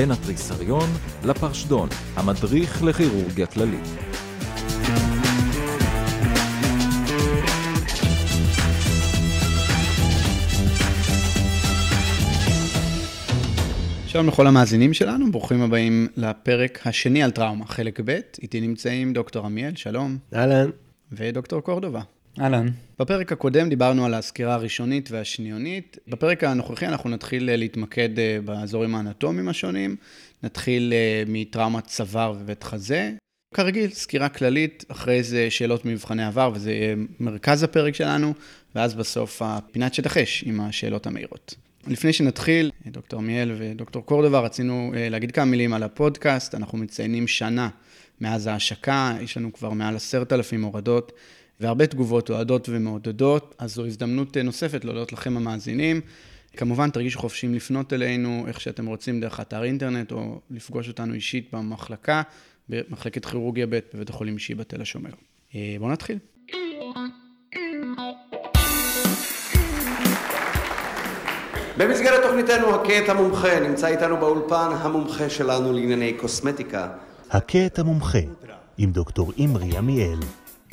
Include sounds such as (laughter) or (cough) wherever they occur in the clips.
בין התריסריון לפרשדון, המדריך לכירורגיה כללית. שלום לכל המאזינים שלנו, ברוכים הבאים לפרק השני על טראומה, חלק ב', איתי נמצאים דוקטור עמיאל, שלום. אהלן. ודוקטור קורדובה. אהלן. בפרק הקודם דיברנו על הסקירה הראשונית והשניונית. בפרק הנוכחי אנחנו נתחיל אה, להתמקד אה, באזורים האנטומיים השונים, נתחיל אה, מטראומת צוואר ובית חזה. כרגיל, סקירה כללית, אחרי זה שאלות ממבחני עבר, וזה יהיה מרכז הפרק שלנו, ואז בסוף הפינת שטח אש עם השאלות המהירות. לפני שנתחיל, דוקטור עמיאל ודוקטור קורדובה, רצינו להגיד כמה מילים על הפודקאסט. אנחנו מציינים שנה מאז ההשקה, יש לנו כבר מעל עשרת אלפים הורדות. והרבה תגובות אוהדות ומעודדות, אז זו הזדמנות נוספת להודות לכם המאזינים. כמובן, תרגישו חופשיים לפנות אלינו, איך שאתם רוצים, דרך אתר אינטרנט, או לפגוש אותנו אישית במחלקה, במחלקת כירורגיה ב' בבית החולים שיבא תל השומר. אה, בואו נתחיל. במסגרת תוכניתנו הכה את המומחה, נמצא איתנו באולפן המומחה שלנו לענייני קוסמטיקה. הכה את המומחה, עם דוקטור אימרי עמיאל.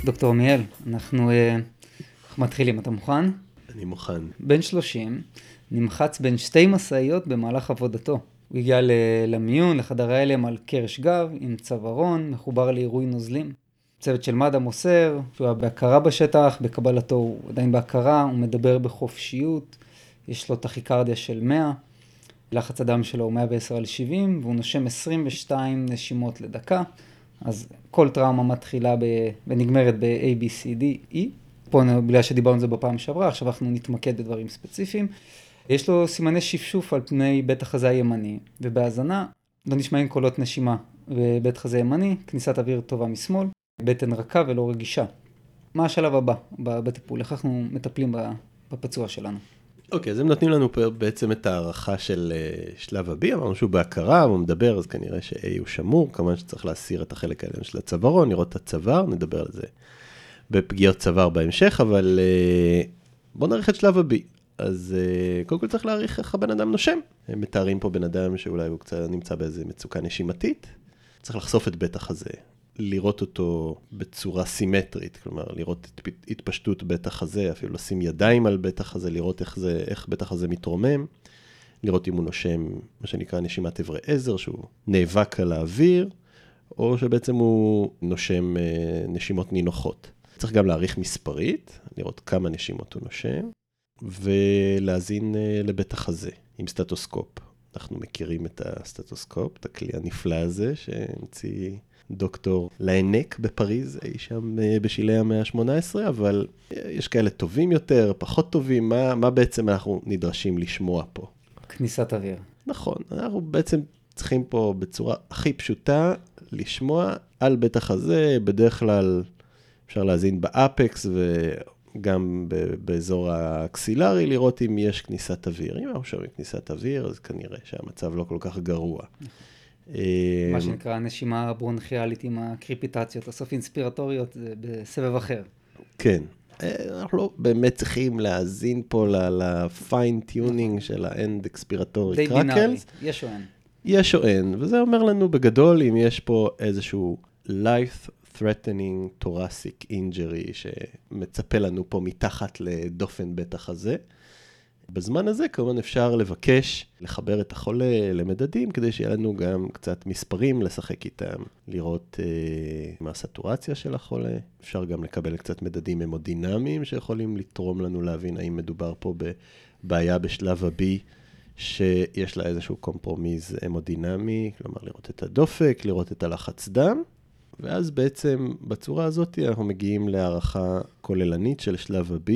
דוקטור עמיאל, אנחנו uh, מתחילים, אתה מוכן? אני מוכן. בן 30, נמחץ בין שתי משאיות במהלך עבודתו. הוא הגיע למיון, לחדר ההלם על קרש גב, עם צווארון, מחובר לעירוי נוזלים. צוות של מד"א מוסר שהוא היה בהכרה בשטח, בקבלתו הוא עדיין בהכרה, הוא מדבר בחופשיות, יש לו טכיקרדיה של 100, לחץ הדם שלו הוא 110 על 70, והוא נושם 22 נשימות לדקה. אז כל טראומה מתחילה ב... ונגמרת ב-A, B, C, D, E. פה, בגלל שדיברנו על זה בפעם שעברה, עכשיו אנחנו נתמקד בדברים ספציפיים. יש לו סימני שפשוף על פני בית החזה הימני, ובהאזנה לא נשמעים קולות נשימה בבית חזה ימני, כניסת אוויר טובה משמאל, בטן רכה ולא רגישה. מה השלב הבא בטיפול? איך אנחנו מטפלים בפצוע שלנו? אוקיי, אז הם נותנים לנו פה בעצם את ההערכה של uh, שלב ה-B, אמרנו שהוא בהכרה, הוא מדבר, אז כנראה ש-A הוא שמור, כמובן שצריך להסיר את החלק העליון של הצווארון, לראות את הצוואר, נדבר על זה בפגיעות צוואר בהמשך, אבל uh, בואו נעריך את שלב ה-B. אז uh, קודם כל צריך להעריך איך הבן אדם נושם. הם מתארים פה בן אדם שאולי הוא קצת נמצא באיזה מצוקה נשימתית, צריך לחשוף את בית החזה, לראות אותו בצורה סימטרית, כלומר, לראות התפשטות בית החזה, אפילו לשים ידיים על בית החזה, לראות איך, זה, איך בית החזה מתרומם, לראות אם הוא נושם, מה שנקרא נשימת אברי עזר, שהוא נאבק על האוויר, או שבעצם הוא נושם אה, נשימות נינוחות. צריך גם להעריך מספרית, לראות כמה נשימות הוא נושם, ולהאזין אה, לבית החזה עם סטטוסקופ. אנחנו מכירים את הסטטוסקופ, את הכלי הנפלא הזה שהמציא דוקטור לאנק בפריז, אי שם אה, בשלהי המאה ה-18, אבל אה, יש כאלה טובים יותר, פחות טובים, מה, מה בעצם אנחנו נדרשים לשמוע פה? כניסת אוויר. נכון, אנחנו בעצם צריכים פה בצורה הכי פשוטה לשמוע על בית החזה, בדרך כלל אפשר להזין ב apex וגם באזור ה axillary, לראות אם יש כניסת אוויר. אם אנחנו שומעים כניסת אוויר, אז כנראה שהמצב לא כל כך גרוע. אה, מה שנקרא נשימה ברונכיאלית עם הקריפיטציות, הסוף אינספירטוריות, זה בסבב אחר. כן. אה, אנחנו לא באמת צריכים להאזין פה ל fine tuning של ה end expiratory crackles. די בינארי, יש או אין. יש או אין, וזה אומר לנו בגדול אם יש פה איזשהו life threatening thoracic injury שמצפה לנו פה מתחת לדופן בית החזה. בזמן הזה כמובן אפשר לבקש לחבר את החולה למדדים כדי שיהיה לנו גם קצת מספרים לשחק איתם, לראות אה, מה הסטורציה של החולה. אפשר גם לקבל קצת מדדים המודינמיים שיכולים לתרום לנו להבין האם מדובר פה בבעיה בשלב ה-B שיש לה איזשהו קומפרומיז המודינמי, כלומר לראות את הדופק, לראות את הלחץ דם. ואז בעצם בצורה הזאת אנחנו מגיעים להערכה כוללנית של שלב ה-B.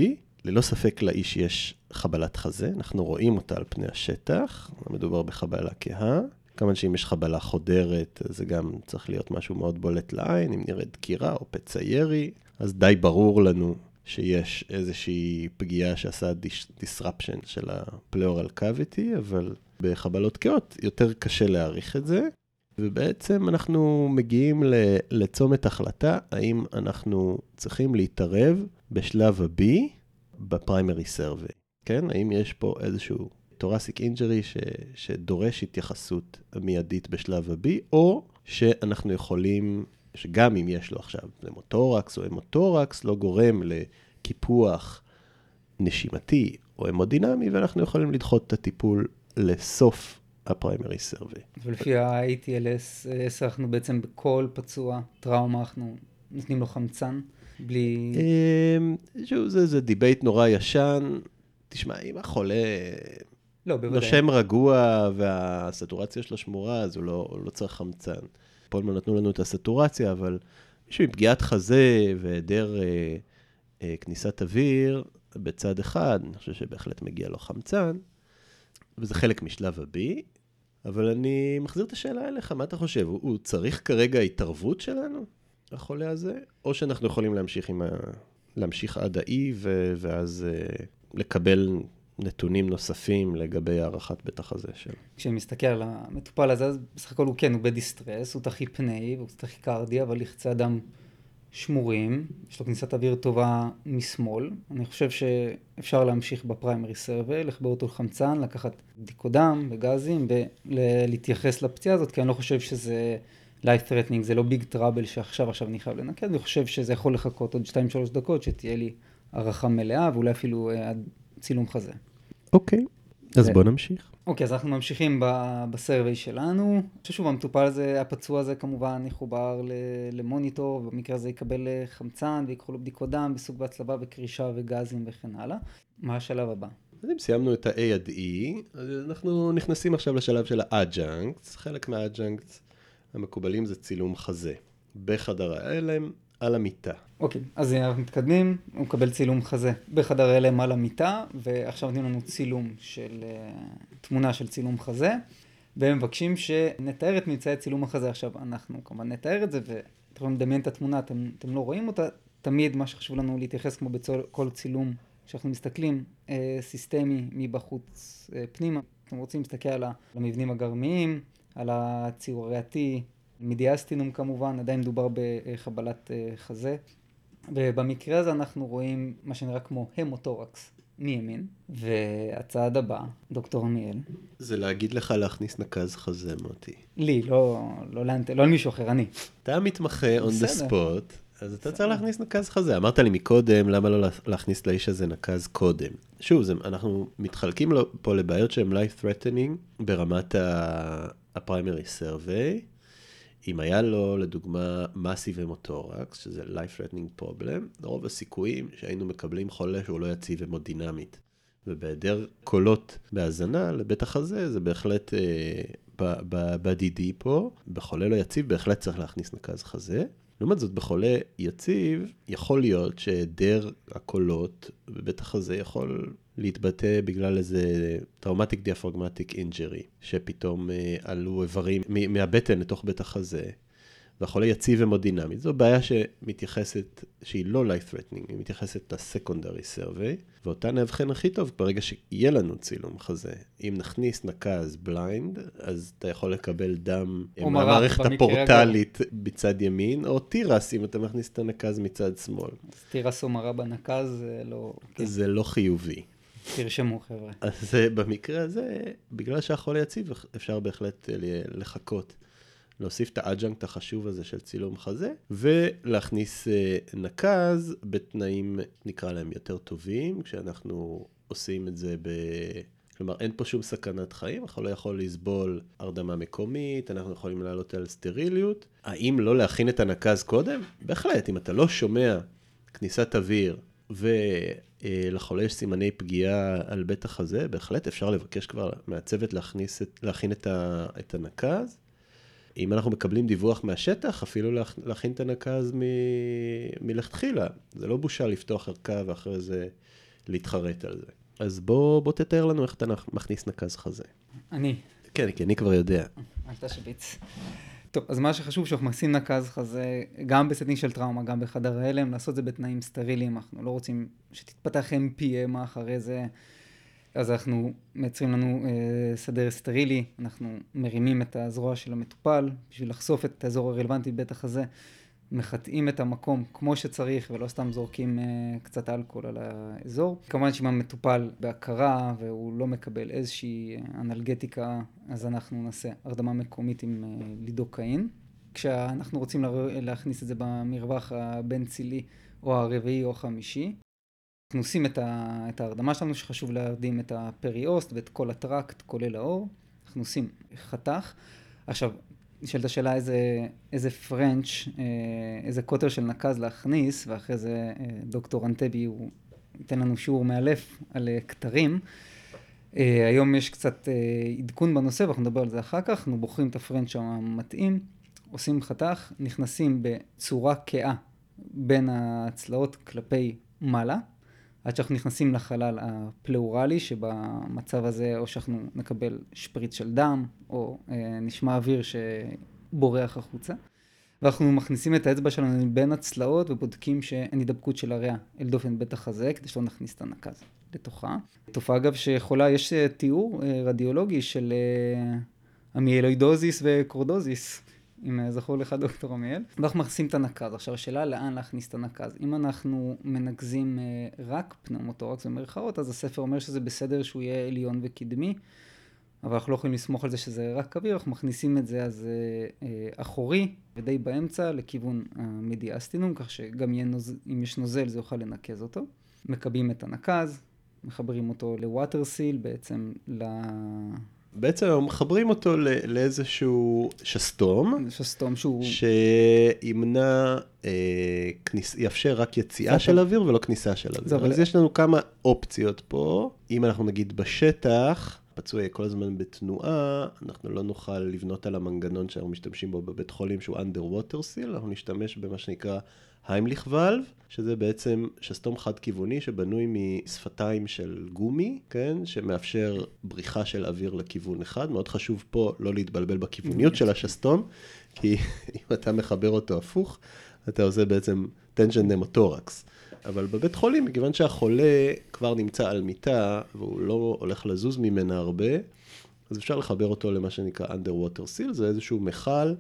ללא ספק לאיש יש חבלת חזה, אנחנו רואים אותה על פני השטח, מדובר בחבלה כהה. כמובן שאם יש חבלה חודרת, זה גם צריך להיות משהו מאוד בולט לעין, אם נראה דקירה או פצע ירי, אז די ברור לנו שיש איזושהי פגיעה שעשה disruption של ה-pleural cavity, אבל בחבלות כהות יותר קשה להעריך את זה. ובעצם אנחנו מגיעים לצומת החלטה, האם אנחנו צריכים להתערב בשלב ה-B ב primary survey. כן? האם יש פה איזשהו thoracic injury שדורש התייחסות מיידית בשלב ה-B, או שאנחנו יכולים, שגם אם יש לו עכשיו hemothorax או pneumothorax, לא גורם לקיפוח נשימתי או המודינמי, ואנחנו יכולים לדחות את הטיפול לסוף ה primary survey. ולפי ה-ATLS 10 אנחנו בעצם בכל פצוע טראומה אנחנו נותנים לו חמצן, בלי... אמ, שוב, זה, זה debate נורא ישן. תשמע, אם החולה לא, בוודאי. נושם רגוע והסטורציה שלו שמורה, אז הוא לא, הוא לא צריך חמצן. פולמן נתנו לנו את הסטורציה, אבל מישהו עם פגיעת חזה והיעדר אה, אה, כניסת אוויר בצד אחד, אני חושב שבהחלט מגיע לו חמצן, וזה חלק משלב ה-B, אבל אני מחזיר את השאלה אליך, מה אתה חושב? הוא, הוא צריך כרגע התערבות שלנו, החולה הזה, או שאנחנו יכולים להמשיך, ה... להמשיך עד ה-E ו... ואז uh, לקבל נתונים נוספים לגבי הערכת בית החזה שלו? כשאני מסתכל על המטופל הזה, אז בסך הכל הוא כן, הוא בדיסטרס, הוא טכיפני, הוא טכיקרדי, אבל לחצי הדם שמורים, יש לו כניסת אוויר טובה משמאל. אני חושב שאפשר להמשיך בפריימרי סרווי, לחבר אותו לחמצן, לקחת בדיקות דם וגזים ולהתייחס לפציעה הזאת, כי אני לא חושב שזה life threatening, זה לא ביג טראבל שעכשיו עכשיו אני חייב לנקד, אני חושב שזה יכול לחכות עוד 2-3 דקות שתהיה לי הערכה מלאה ואולי אפילו אה, עד צילום חזה. אוקיי, אז ו- בוא נמשיך. אוקיי, אז אנחנו ממשיכים ב- בסרווי שלנו. ששוב, המטופל הזה, הפצוע הזה כמובן יחובר ל- למוניטור, במקרה הזה יקבל אה, חמצן ויקחו לו בדיקות דם בסוג בהצלבה וקרישה וגזים וכן הלאה. מה השלב הבא? אז אם סיימנו את ה-A עד E, אז אנחנו נכנסים עכשיו לשלב של ה-adjuncts. חלק מה-adjuncts המקובלים זה צילום חזה. בחדר ההלם, על המיטה. אוקיי, אז אנחנו מתקדמים, הוא מקבל צילום חזה בחדר הלם על המיטה, ועכשיו נותנים לנו צילום של, אה, תמונה של צילום חזה, והם מבקשים שנתאר את ממצאי צילום החזה. עכשיו, אנחנו כמובן נתאר את זה, ואתם יכולים לדמיין את התמונה, אתם, אתם לא רואים אותה, תמיד מה שחשוב לנו להתייחס כמו בכל צילום, כשאנחנו מסתכלים אה, סיסטמי מבחוץ אה, פנימה, אתם רוצים להסתכל על המבנים הגרמיים, על הציור הריאתי, מידיאסטינום כמובן, עדיין מדובר בחבלת אה, חזה. ובמקרה הזה אנחנו רואים מה שנראה כמו המוטורקס מימין, והצעד הבא, דוקטור עמיאל. זה להגיד לך להכניס נקז חזה, מוטי. לי, לא, לא, לא, לא למישהו אחר, אני. אתה מתמחה on the spot, אז אתה צריך להכניס נקז חזה. אמרת לי מקודם, למה לא להכניס לאיש הזה נקז קודם? שוב, זה, אנחנו מתחלקים פה לבעיות שהן life threatening ברמת ה- ה-primary survey. אם היה לו, לדוגמה, massive hemothorax, שזה life threatening problem, רוב הסיכויים שהיינו מקבלים חולה שהוא לא יציב המודינמית. ובהיעדר קולות בהאזנה לבית החזה, זה בהחלט, אה, ב-DD פה, בחולה לא יציב בהחלט צריך להכניס נקז חזה. לעומת זאת, בחולה יציב, יכול להיות שהיעדר הקולות בבית החזה יכול להתבטא בגלל איזה traumatic diaphragmatic injury, שפתאום אה, עלו איברים מ- מהבטן לתוך בית החזה, והחולה יציב המודינמית. זו בעיה שמתייחסת, שהיא לא life threatening, היא מתייחסת ל secondary survey, ואותה נאבחן הכי טוב ברגע שיהיה לנו צילום חזה. אם נכניס נקז blind, אז אתה יכול לקבל דם או מהמערכת הפורטלית בצד ימין, או תירס אם אתה מכניס את הנקז מצד שמאל. אז תירס אומרה בנקז, זה לא... כן, זה לא חיובי. תרשמו חבר'ה. אז אה, במקרה הזה, בגלל שהחולה יציב, אפשר בהחלט אה, לחכות. להוסיף את ה adjunct החשוב הזה של צילום חזה, ולהכניס אה, נקז בתנאים, נקרא להם יותר טובים, כשאנחנו עושים את זה ב... כלומר, אין פה שום סכנת חיים, החולה יכול לסבול הרדמה מקומית, אנחנו יכולים לעלות על סטריליות. האם לא להכין את הנקז קודם? בהחלט, אם אתה לא שומע כניסת אוויר ולחולה יש סימני פגיעה על בית החזה, בהחלט אפשר לבקש כבר מהצוות להכניס את, להכין את, ה, את הנקז. אם אנחנו מקבלים דיווח מהשטח, אפילו להכ- להכין את הנקז מ, מלכתחילה. זה לא בושה לפתוח ערכה ואחרי זה להתחרט על זה. אז בוא, בוא תתאר לנו איך אתה מכניס נקז חזה. אני, כן, כי אני כבר יודע. אל תשוויץ. טוב, אז מה שחשוב שאנחנו מכניסים נקז חזה, גם ב setting של טראומה, גם בחדר ההלם, לעשות את זה בתנאים סטריליים, אנחנו לא רוצים שתתפתח אמפיאמה אחרי זה, אז אנחנו מייצרים לנו אה, סדר סטרילי, אנחנו מרימים את הזרוע של המטופל בשביל לחשוף את האזור הרלוונטי בבית החזה, מחטאים את המקום כמו שצריך ולא סתם זורקים uh, קצת אלכוהול על האזור. כמובן שאם המטופל בהכרה והוא לא מקבל איזושהי אנלגטיקה, אז אנחנו נעשה הרדמה מקומית עם uh, לידוקאין. כשאנחנו רוצים להכניס את זה במרווח הבין-צילי או הרביעי או החמישי. אנחנו עושים את ההרדמה שלנו, שחשוב להרדים את הפריאוסט ואת כל הטראקט, כולל האור. אנחנו עושים חתך. עכשיו, נשאלת השאלה איזה, איזה פרנץ', אה, איזה קוטר של נקז להכניס, ואחרי זה אה, דוקטור אנטבי הוא ייתן לנו שיעור מאלף על אה, כתרים. היום יש קצת עדכון בנושא, ואנחנו נדבר על זה אחר כך. אנחנו בוחרים את הפרנץ' המתאים, עושים חתך, נכנסים בצורה כאה בין הצלעות כלפי מעלה, עד שאנחנו נכנסים לחלל הפלאורלי, שבמצב הזה או שאנחנו נקבל שפריץ של דם, או אה, נשמע אוויר שבורח החוצה. ואנחנו מכניסים את האצבע שלנו בין הצלעות ובודקים שאין הידבקות של הריאה אל דופן בית החזה, כדי שלא נכניס את הנקז לתוכה. תופעה אגב שיכולה, יש אה, תיאור אה, רדיולוגי של אה, המיאלוידוזיס וקורדוזיס. אם אה, זכור לך דוקטור עמיאל. אנחנו מכניסים את הנקז. עכשיו השאלה לאן להכניס את הנקז. אם אנחנו מנקזים אה, רק פנאומוטורקס במרכאות, אז הספר אומר שזה בסדר שהוא יהיה עליון וקדמי, אבל אנחנו לא יכולים לסמוך על זה שזה רק אוויר, אנחנו מכניסים את זה אז אה, אחורי ודי באמצע לכיוון המדיאסטינום, כך שגם נוז... אם יש נוזל זה יוכל לנקז אותו. מקבים את הנקז, מחברים אותו לווטר סיל, בעצם ל... בעצם מחברים אותו לאיזשהו שסתום. שסתום שהוא... שימנע, אה, כניס, יאפשר רק יציאה של אוויר ולא כניסה של אוויר. אז אבל... יש לנו כמה אופציות פה. אם אנחנו נגיד בשטח, פצוע יהיה כל הזמן בתנועה, אנחנו לא נוכל לבנות על המנגנון שאנחנו משתמשים בו בבית חולים שהוא underwater seal, אנחנו נשתמש במה שנקרא היימליך ולב, שזה בעצם שסתום חד-כיווני שבנוי משפתיים של גומי, כן? שמאפשר בריחה של אוויר לכיוון אחד. מאוד חשוב פה לא להתבלבל בכיווניות של השסתום, כי (laughs) אם אתה מחבר אותו הפוך, אתה עושה בעצם tension pneumothorax. אבל בבית חולים, מכיוון שהחולה כבר נמצא על מיטה והוא לא הולך לזוז ממנה הרבה, אז אפשר לחבר אותו למה שנקרא underwater seal, זה איזשהו מכל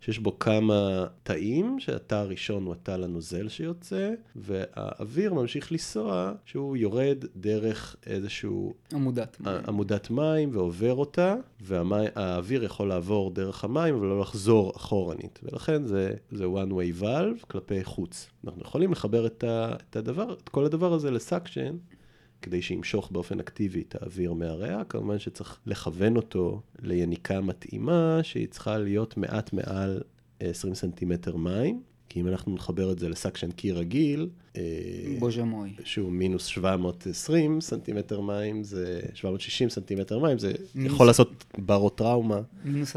שיש בו כמה תאים, שהתא הראשון הוא התא לנוזל שיוצא, והאוויר ממשיך לנסוע, שהוא יורד דרך איזשהו... עמודת מים. עמודת מים ועובר אותה, והאוויר יכול לעבור דרך המים ולא לחזור אחורנית. ולכן זה, זה one way valve כלפי חוץ. אנחנו יכולים לחבר את, ה, את הדבר, את כל הדבר הזה ל suction. כדי שימשוך באופן אקטיבי את האוויר מהריאה, כמובן שצריך לכוון אותו ליניקה מתאימה, שהיא צריכה להיות מעט מעל 20 סנטימטר מים. כי אם אנחנו נחבר את זה ל suction קיר רגיל, אה, боже мой. שהוא מינוס 720 סנטימטר מים, זה 760 סנטימטר מים, זה מינוס... יכול לעשות ברוטראומה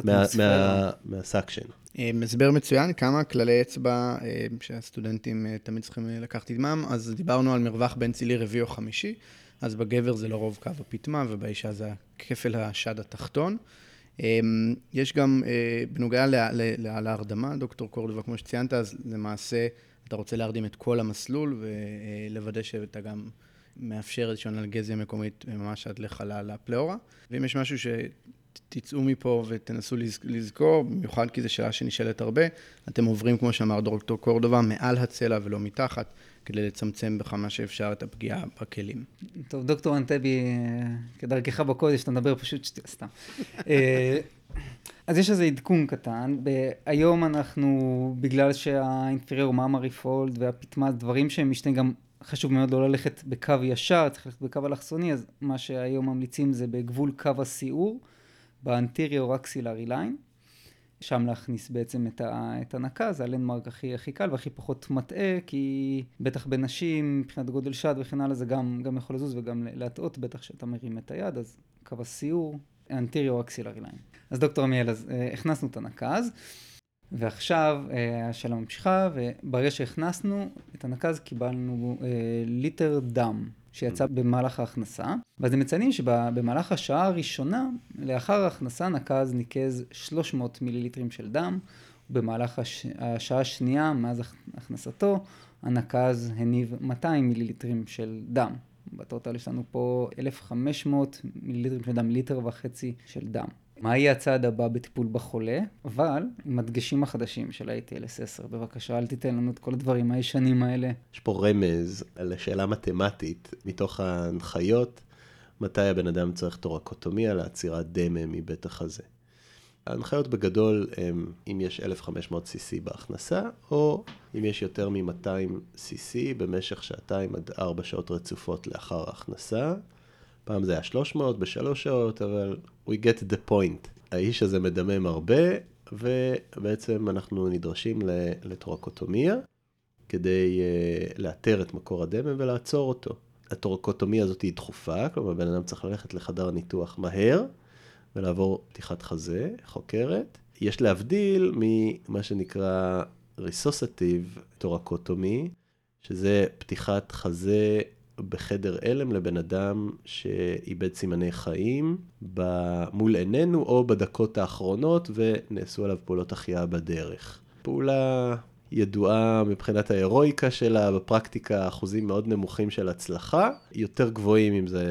מה, מה, מה suction. אה, הסבר מצוין, כמה כללי אצבע אה, שהסטודנטים תמיד צריכים לקחת עמם, אז דיברנו על מרווח בין צלעי רביעי או חמישי, אז בגבר זה לרוב קו הפטמה, ובאישה זה כפל השד התחתון. אמ, יש גם, אה, בנוגע להרדמה, דוקטור קורדובה, כמו שציינת, אז למעשה אתה רוצה להרדים את כל המסלול ולוודא שאתה גם מאפשר איזושהי אנלגזיה מקומית ממש עד לחלל הפלאורה. ואם יש משהו שתצאו מפה ותנסו לזכור, במיוחד כי זו שאלה שנשאלת הרבה, אתם עוברים, כמו שאמר דוקטור קורדובה, מעל הצלע ולא מתחת. כדי לצמצם בכמה שאפשר את הפגיעה בכלים. טוב, דוקטור אנטבי, כדרכך בקודש, אתה מדבר פשוט שטויות, סתם. אה, אז יש איזה עדכון קטן, היום אנחנו, בגלל שה inferior mammary fold והפטמה, דברים שהם משתנים, גם חשוב מאוד לא ללכת בקו ישר, צריך ללכת בקו אלכסוני, אז מה שהיום ממליצים זה בגבול קו הסיעור, ב anterior axillary line. שם להכניס בעצם את, ה, את הנקז, זה ה landmark הכי, הכי קל והכי פחות מטעה, כי בטח בנשים, מבחינת גודל שד וכן הלאה, זה גם, גם יכול לזוז וגם להטעות, בטח כשאתה מרים את היד, אז קו הסיעור, anterior axillary line. אז דוקטור עמיאל, אז אה, הכנסנו את הנקז, ועכשיו אה, השאלה ממשיכה, וברגע שהכנסנו את הנקז קיבלנו אה, ליטר דם. שיצא במהלך ההכנסה, ואז הם מציינים שבמהלך השעה הראשונה, לאחר ההכנסה נקז ניקז 300 מיליליטרים של דם, ובמהלך הש... השעה השנייה, מאז הכנסתו, הנקז הניב 200 מיליליטרים של דם. בטוטל יש לנו פה 1,500 מיליליטרים של דם, ליטר וחצי של דם. מה יהיה הצעד הבא בטיפול בחולה, אבל עם הדגשים החדשים של ה-ATLS 10. בבקשה, אל תיתן לנו את כל הדברים הישנים האלה. יש פה רמז על שאלה מתמטית מתוך ההנחיות, מתי הבן אדם צריך תורקוטומיה לעצירת דמם מבית החזה. ההנחיות בגדול הן אם יש 1500 cc בהכנסה, או אם יש יותר מ-200 cc במשך שעתיים עד 4 שעות רצופות לאחר ההכנסה. פעם זה היה 300 בשלוש שעות, אבל we get the point. האיש הזה מדמם הרבה, ובעצם אנחנו נדרשים לטורקוטומיה כדי uh, לאתר את מקור הדמם ולעצור אותו. הטורקוטומיה הזאת היא דחופה, כלומר בן אדם צריך ללכת לחדר ניתוח מהר ולעבור פתיחת חזה, חוקרת. יש להבדיל ממה שנקרא ריסוסטיב טורקוטומי, שזה פתיחת חזה בחדר הלם לבן אדם שאיבד סימני חיים מול עינינו או בדקות האחרונות ונעשו עליו פעולות החייאה בדרך. פעולה ידועה מבחינת ההירואיקה שלה, בפרקטיקה אחוזים מאוד נמוכים של הצלחה, יותר גבוהים אם זה,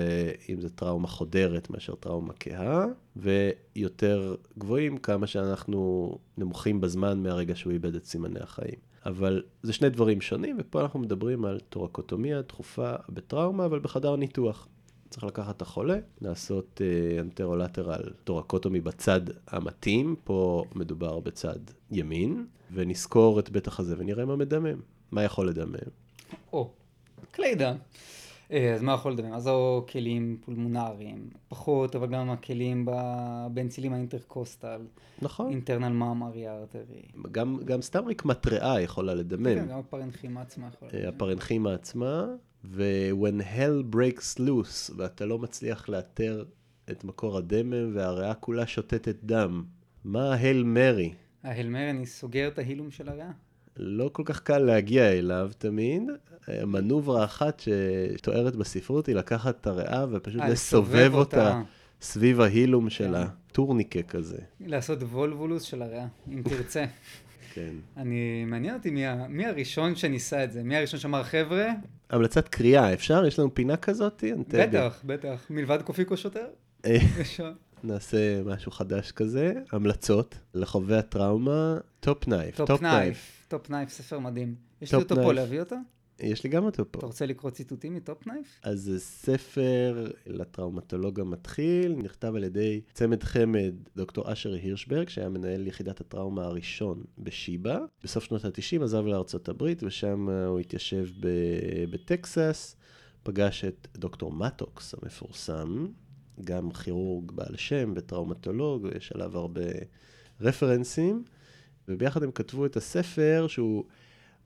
אם זה טראומה חודרת מאשר טראומה כהה, ויותר גבוהים כמה שאנחנו נמוכים בזמן מהרגע שהוא איבד את סימני החיים. אבל זה שני דברים שונים, ופה אנחנו מדברים על טורקוטומיה דחופה בטראומה, אבל בחדר ניתוח. צריך לקחת את החולה, לעשות אה, anterolateral thoracotomy בצד המתאים, פה מדובר בצד ימין, ונסקור את בית החזה ונראה מה מדמם, מה יכול לדמם. או, כלי דם. אה, אז מה יכול לדמם? אז או כלים פולמונריים, פחות, אבל גם הכלים באנצילים האינטרקוסטל. נכון. אינטרנל מאמרי ארטרי. גם, גם סתם רק מטריה יכולה לדמם. כן, גם הפרנכימה עצמה יכולה אה, לדמם. הפרנכימה עצמה, ו-when hell breaks loose, ואתה לא מצליח לאתר את מקור הדמם, והריאה כולה שותתת דם. מה ההל מרי? ההלמר, אני סוגר את ההילום של הריאה. לא כל כך קל להגיע אליו תמיד. מנוברה אחת שתוארת בספרות היא לקחת את הריאה ופשוט אה, לסובב אותה סביב ה hilum שלה, טורניקה כזה. לעשות volvulus של הריאה, אם תרצה. כן. אני, מעניין אותי מי, מי הראשון שניסה את זה, מי הראשון שאמר חבר'ה, המלצת קריאה, אפשר? יש לנו פינה כזאת? בטח, בטח, מלבד קופיקו שוטר. אה. נעשה משהו חדש כזה, המלצות לחובבי הטראומה, טופ נייף. טופ נייף, טופ נייף, ספר מדהים. יש לי אותו פה. להביא אותו? יש לי גם אותו אתה פה. רוצה לקרוא ציטוטים מטופ נייף? אז זה ספר לטראומטולוג המתחיל, נכתב על ידי צמד חמד דוקטור אשר הירשברג, שהיה מנהל יחידת הטראומה הראשון בשיבא. בסוף שנות ה-90 עזב לארצות הברית, ושם אה, הוא התיישב ב- בטקסס, פגש את דוקטור מטוקס המפורסם, גם כירורג בעל שם וטראומטולוג, יש עליו הרבה רפרנסים, וביחד הם כתבו את הספר שהוא...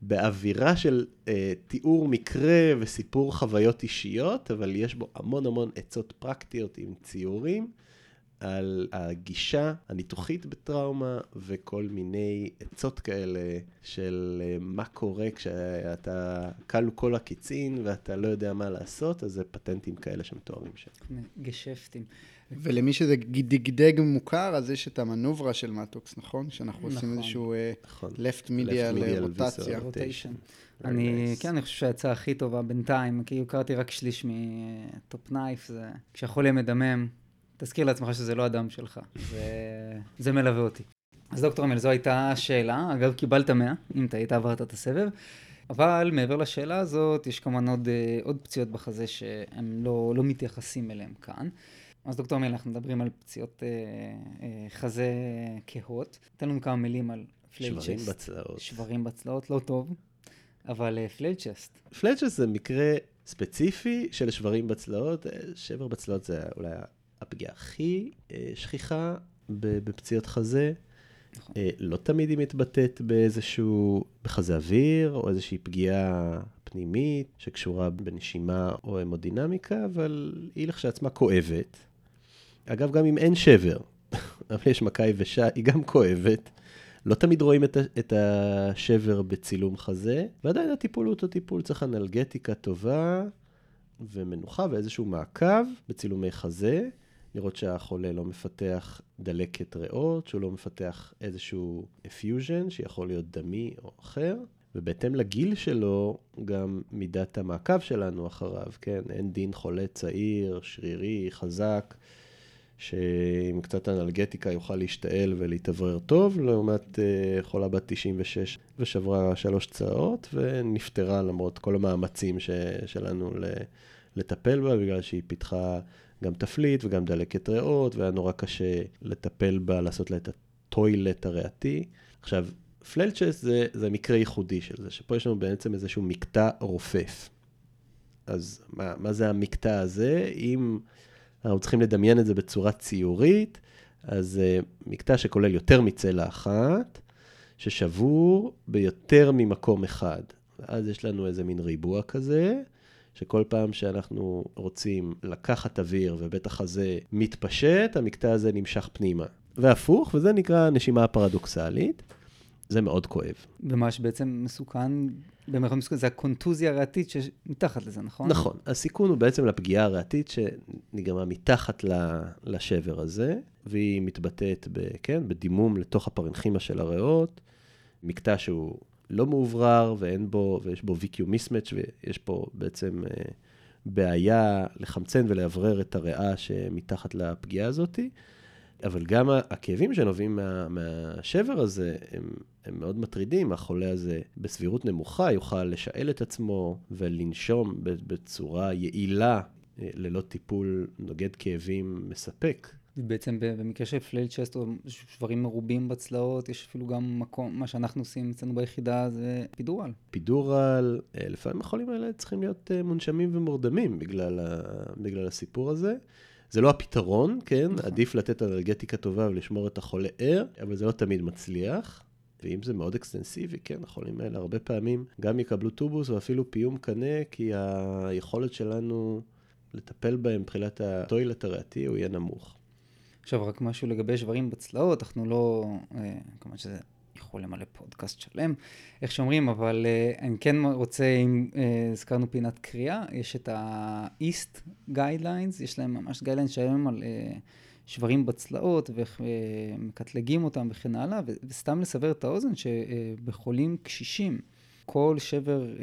באווירה של אה, תיאור מקרה וסיפור חוויות אישיות, אבל יש בו המון המון עצות פרקטיות עם ציורים על הגישה הניתוחית בטראומה וכל מיני עצות כאלה של אה, מה קורה כשאתה כלו כל הקיצין ואתה לא יודע מה לעשות, אז זה פטנטים כאלה שמתוארים שם. גשפטים. ולמי שזה דגדג מוכר, אז יש את המנוברה של מטוקס, נכון? שאנחנו עושים נכון. איזשהו אה, נכון. left Left medial medial רוטציה. visceral. רוטיישן. Very אני, nice. כן, אני חושב שהעצה הכי טובה בינתיים, כי הכרתי רק שליש מטופ נייף, זה כשהחולה מדמם, תזכיר לעצמך שזה לא הדם שלך. זה, זה מלווה אותי. אז דוקטור אמל, זו הייתה השאלה. אגב, קיבלת 100, אם אתה היית עברת את הסבב. אבל מעבר לשאלה הזאת, יש כמובן עוד, אה, עוד פציעות בחזה שהם לא, לא מתייחסים אליהם כאן. אז דוקטור אמל, אנחנו מדברים על פציעות אה, אה, חזה קהות. תן לנו כמה מילים על flail שברים chest. בצלעות. שברים בצלעות, לא טוב, אבל אה, flail chest. flail chest זה מקרה ספציפי של שברים בצלעות. אה, שבר בצלעות זה אולי הפגיעה הכי אה, שכיחה בפציעות חזה. נכון. אה, לא תמיד היא מתבטאת באיזשהו, בחזה אוויר, או איזושהי פגיעה פנימית שקשורה בנשימה או המודינמיקה, אבל היא לכשעצמה כואבת. אגב, גם אם אין שבר, (laughs) אבל יש מכה יבשה, היא גם כואבת. לא תמיד רואים את, את השבר בצילום חזה, ועדיין הטיפול הוא אותו טיפול, צריך אנלגטיקה טובה ומנוחה ואיזשהו מעקב בצילומי חזה, לראות שהחולה לא מפתח דלקת ריאות, שהוא לא מפתח איזשהו אפפיוז'ן, שיכול להיות דמי או אחר. ובהתאם לגיל שלו, גם מידת המעקב שלנו אחריו, כן? אין דין חולה צעיר, שרירי, חזק, שעם קצת אנלגטיקה יוכל להשתעל ולהתאוורר טוב, לעומת אה, חולה בת 96 ושברה שלוש צלעות, ונפטרה למרות כל המאמצים ש, שלנו לטפל בה, בגלל שהיא פיתחה גם תפליט וגם דלקת ריאות, והיה נורא קשה לטפל בה, לעשות לה את הטוילט הריאתי. עכשיו, פללצ'ס זה, זה מקרה ייחודי של זה, שפה יש לנו בעצם איזשהו מקטע רופף. אז מה, מה זה המקטע הזה? אם אנחנו צריכים לדמיין את זה בצורה ציורית, אז uh, מקטע שכולל יותר מצלע אחת, ששבור ביותר ממקום אחד. ואז יש לנו איזה מין ריבוע כזה, שכל פעם שאנחנו רוצים לקחת אוויר ובית החזה מתפשט, המקטע הזה נמשך פנימה. והפוך, וזה נקרא נשימה פרדוקסלית. זה מאוד כואב. ומה שבעצם מסוכן, במרחב מסוכן, זה הקונטוזיה הריאתית שמתחת לזה, נכון? נכון. הסיכון הוא בעצם לפגיעה הריאתית שנגרמה מתחת לשבר הזה, והיא מתבטאת, ב, כן, בדימום לתוך הפרנכימה של הריאות, מקטע שהוא לא מאוברר ואין בו, ויש בו VQ mismatch, ויש פה בעצם אה, בעיה לחמצן ולאוורר את הריאה שמתחת לפגיעה הזאתי. אבל גם הכאבים שנובעים מה, מהשבר הזה, הם, הם מאוד מטרידים. החולה הזה בסבירות נמוכה יוכל לשאל את עצמו ולנשום בצורה יעילה, אה, ללא טיפול נוגד כאבים מספק. בעצם במקרה של פלייל צ'סט או שברים מרובים בצלעות, יש אפילו גם מקום, מה שאנחנו עושים אצלנו ביחידה זה פידורל. פידורל, אה, לפעמים החולים האלה צריכים להיות אה, מונשמים ומורדמים בגלל, ה, בגלל הסיפור הזה. זה לא הפתרון, כן? נכון. עדיף לתת אנלגטיקה טובה ולשמור את החולה ער, אבל זה לא תמיד מצליח. ואם זה מאוד אקסטנסיבי, כן, החולים האלה הרבה פעמים גם יקבלו טובוס ואפילו פיום קנה, כי היכולת שלנו לטפל בהם מבחינת ה toilet הריאתי הוא יהיה נמוך. עכשיו, רק משהו לגבי שברים בצלעות, אנחנו לא, אה, כמובן שזה יכול למלא פודקאסט שלם, איך שאומרים, אבל אה, אני כן רוצה, אם אה, הזכרנו פינת קריאה, יש את ה-East Guidelines, יש להם ממש Guidelines שהיום על uh, שברים בצלעות ואיך uh, מקטלגים אותם וכן הלאה, ו- וסתם לסבר את האוזן שבחולים uh, קשישים, כל שבר uh,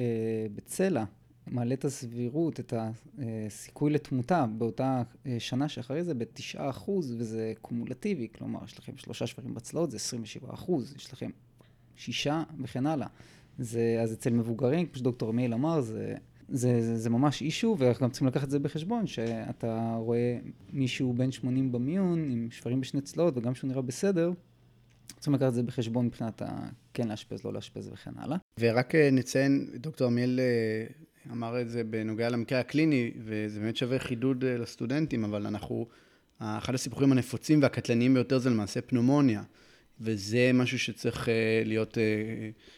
בצלע מעלה את הסבירות, את הסיכוי לתמותה באותה שנה שאחרי זה בתשעה אחוז, וזה קומולטיבי, כלומר, יש לכם שלושה שברים בצלעות, זה 27 אחוז, יש לכם שישה וכן הלאה. זה, אז אצל מבוגרים, כמו שדוקטור מייל אמר, זה, זה, זה, זה ממש אישו, ואנחנו גם צריכים לקחת את זה בחשבון, שאתה רואה מישהו בן 80 במיון, עם שברים בשני צלעות, וגם שהוא נראה בסדר, צריכים לקחת את זה בחשבון מבחינת ה... כן לאשפז, לא לאשפז וכן הלאה. ורק אה, נציין, דוקטור עמיאל אה, אמר את זה בנוגע למקרה הקליני, וזה באמת שווה חידוד אה, לסטודנטים, אבל אנחנו, אחד הסיפורים הנפוצים והקטלניים ביותר זה למעשה פנומוניה. וזה משהו שצריך להיות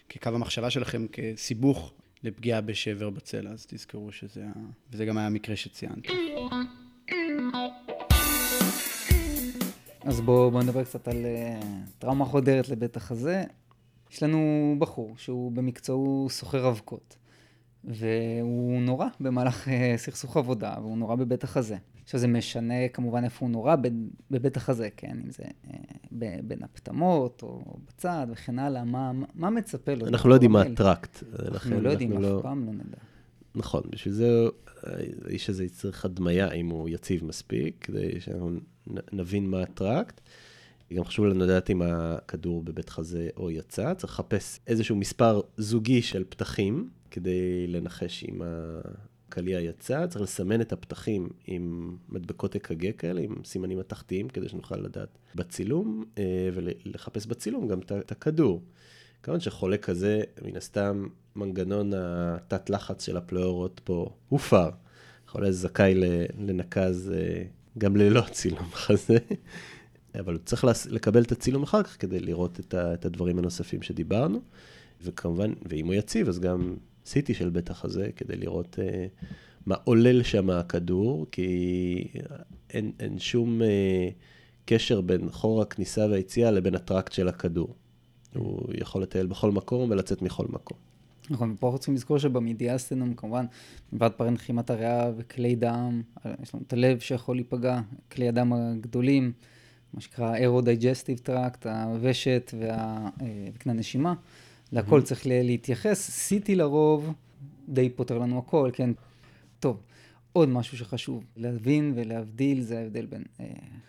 כקו המחשבה שלכם, כסיבוך לפגיעה בשבר בצלע, אז תזכרו שזה, וזה גם היה המקרה שציינת. אז בואו בוא נדבר קצת על טראומה חודרת לבית החזה. יש לנו בחור שהוא במקצועו סוחר אבקות, והוא נורא במהלך uh, סכסוך עבודה, והוא נורא בבית החזה. עכשיו זה משנה כמובן איפה הוא נורא, בבית החזה, כן, אם זה uh, בין הפטמות או בצד וכן הלאה, מה, מה מצפה לו? אנחנו לא יודעים מה הטראקט. אנחנו לא יודעים, לא- אף פעם לא נדע. נכון, בשביל זה האיש הזה יצטרך הדמיה אם הוא יציב מספיק, כדי שאנחנו נבין מה הטראקט. גם חשוב לנו לדעת אם הכדור בבית חזה או יצא, צריך לחפש איזשהו מספר זוגי של פתחים כדי לנחש אם הקליע יצא, צריך לסמן את הפתחים עם מדבקות אק"ג כאלה, עם סימנים מתכתיים, כדי שנוכל לדעת בצילום, אה, ולחפש בצילום גם את הכדור. כמובן שחולה כזה, מן הסתם, מנגנון התת-לחץ של הפלאורות פה הופר. חולה זכאי לנקז אה, גם ללא צילום חזה, (laughs) אבל הוא צריך לקבל את הצילום אחר כך כדי לראות את הדברים הנוספים שדיברנו. וכמובן, ואם הוא יציב, אז גם CT של בית החזה, כדי לראות uh, מה עולל שם הכדור, כי אין, אין שום uh, קשר בין חור הכניסה והיציאה לבין ה tract של הכדור. הוא יכול לטייל בכל מקום ולצאת מכל מקום. נכון, ופה אנחנו צריכים לזכור שבמדיאסטינום, כמובן, מלבד פרנכימת הריאה וכלי דם, יש לנו את הלב שיכול להיפגע, כלי הדם הגדולים, מה שנקרא aero-digestive tract, הוושת וה... אה, וקנה נשימה, להכל mm-hmm. צריך להתייחס. CT לרוב די פותר לנו הכל, כן. טוב, עוד משהו שחשוב להבין ולהבדיל, זה ההבדל בין אה,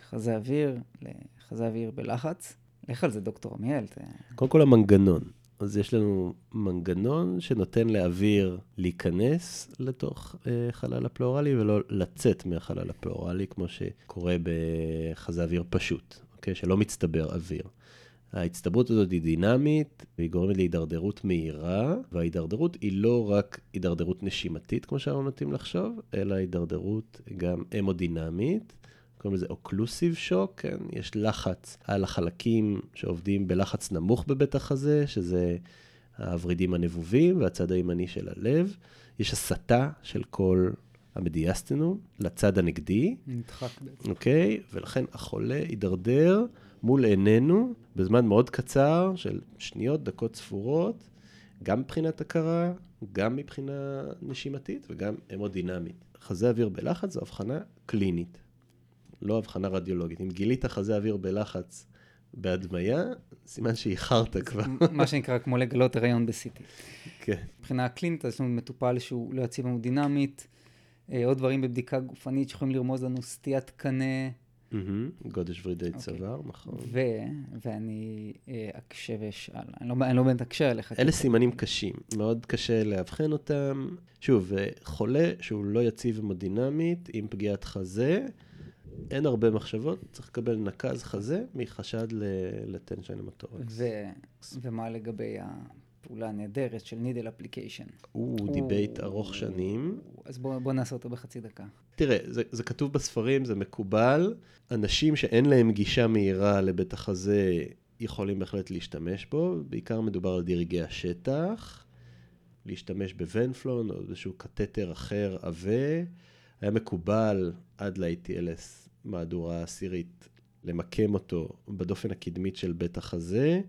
חזה אוויר לחזה אוויר בלחץ. לך על זה, דוקטור עמיאל. ת... קודם כל המנגנון. אז יש לנו מנגנון שנותן לאוויר להיכנס לתוך אה, חלל הפלורלי ולא לצאת מהחלל הפלורלי, כמו שקורה בחזה אוויר פשוט, אוקיי? שלא מצטבר אוויר. ההצטברות הזאת היא דינמית, והיא גורמת להידרדרות מהירה, וההידרדרות היא לא רק הידרדרות נשימתית, כמו שאנחנו נוטים לחשוב, אלא הידרדרות גם המודינמית. קוראים לזה אוקלוסיב שוק, כן? יש לחץ על החלקים שעובדים בלחץ נמוך בבית החזה, שזה הוורידים הנבובים והצד הימני של הלב. יש הסטה של כל המדיאסטנום לצד הנגדי. נדחק בעצם. אוקיי? ולכן החולה יידרדר מול עינינו בזמן מאוד קצר של שניות, דקות ספורות, גם מבחינת הכרה, גם מבחינה נשימתית וגם המודינמית. חזה אוויר בלחץ זו הבחנה קלינית, לא הבחנה רדיולוגית. אם גילית חזה אוויר בלחץ בהדמיה, סימן שאיחרת כבר. מה שנקרא כמו לגלות הריון ב-CT. כן. מבחינה קלינית, אז יש לנו מטופל שהוא לא יציב המודינמית, אה, עוד דברים בבדיקה גופנית שיכולים לרמוז לנו סטיית קנה, גודש ורידי אוקיי. צוואר, נכון. ו... ואני אה, אקשה ואשאל. אני לא, לא באמת אקשה עליך. אלה סימנים קשים, מאוד קשה לאבחן אותם. שוב, אה, חולה שהוא לא יציב המודינמית עם פגיעת חזה, אין הרבה מחשבות, צריך לקבל נקז חזה מחשד ל- ל tension המטורקס. ו... ומה לגבי הפעולה הנהדרת של needle application? הוא debate ארוך שנים. אז בואו בוא נעשה אותו בחצי דקה. תראה, זה, זה כתוב בספרים, זה מקובל. אנשים שאין להם גישה מהירה לבית החזה יכולים בהחלט להשתמש בו. בעיקר מדובר על דרגי השטח. להשתמש בוונפלון או איזשהו קתטר אחר עבה. היה מקובל עד ל-ATLS מהדורה העשירית למקם אותו בדופן הקדמית של בית החזה,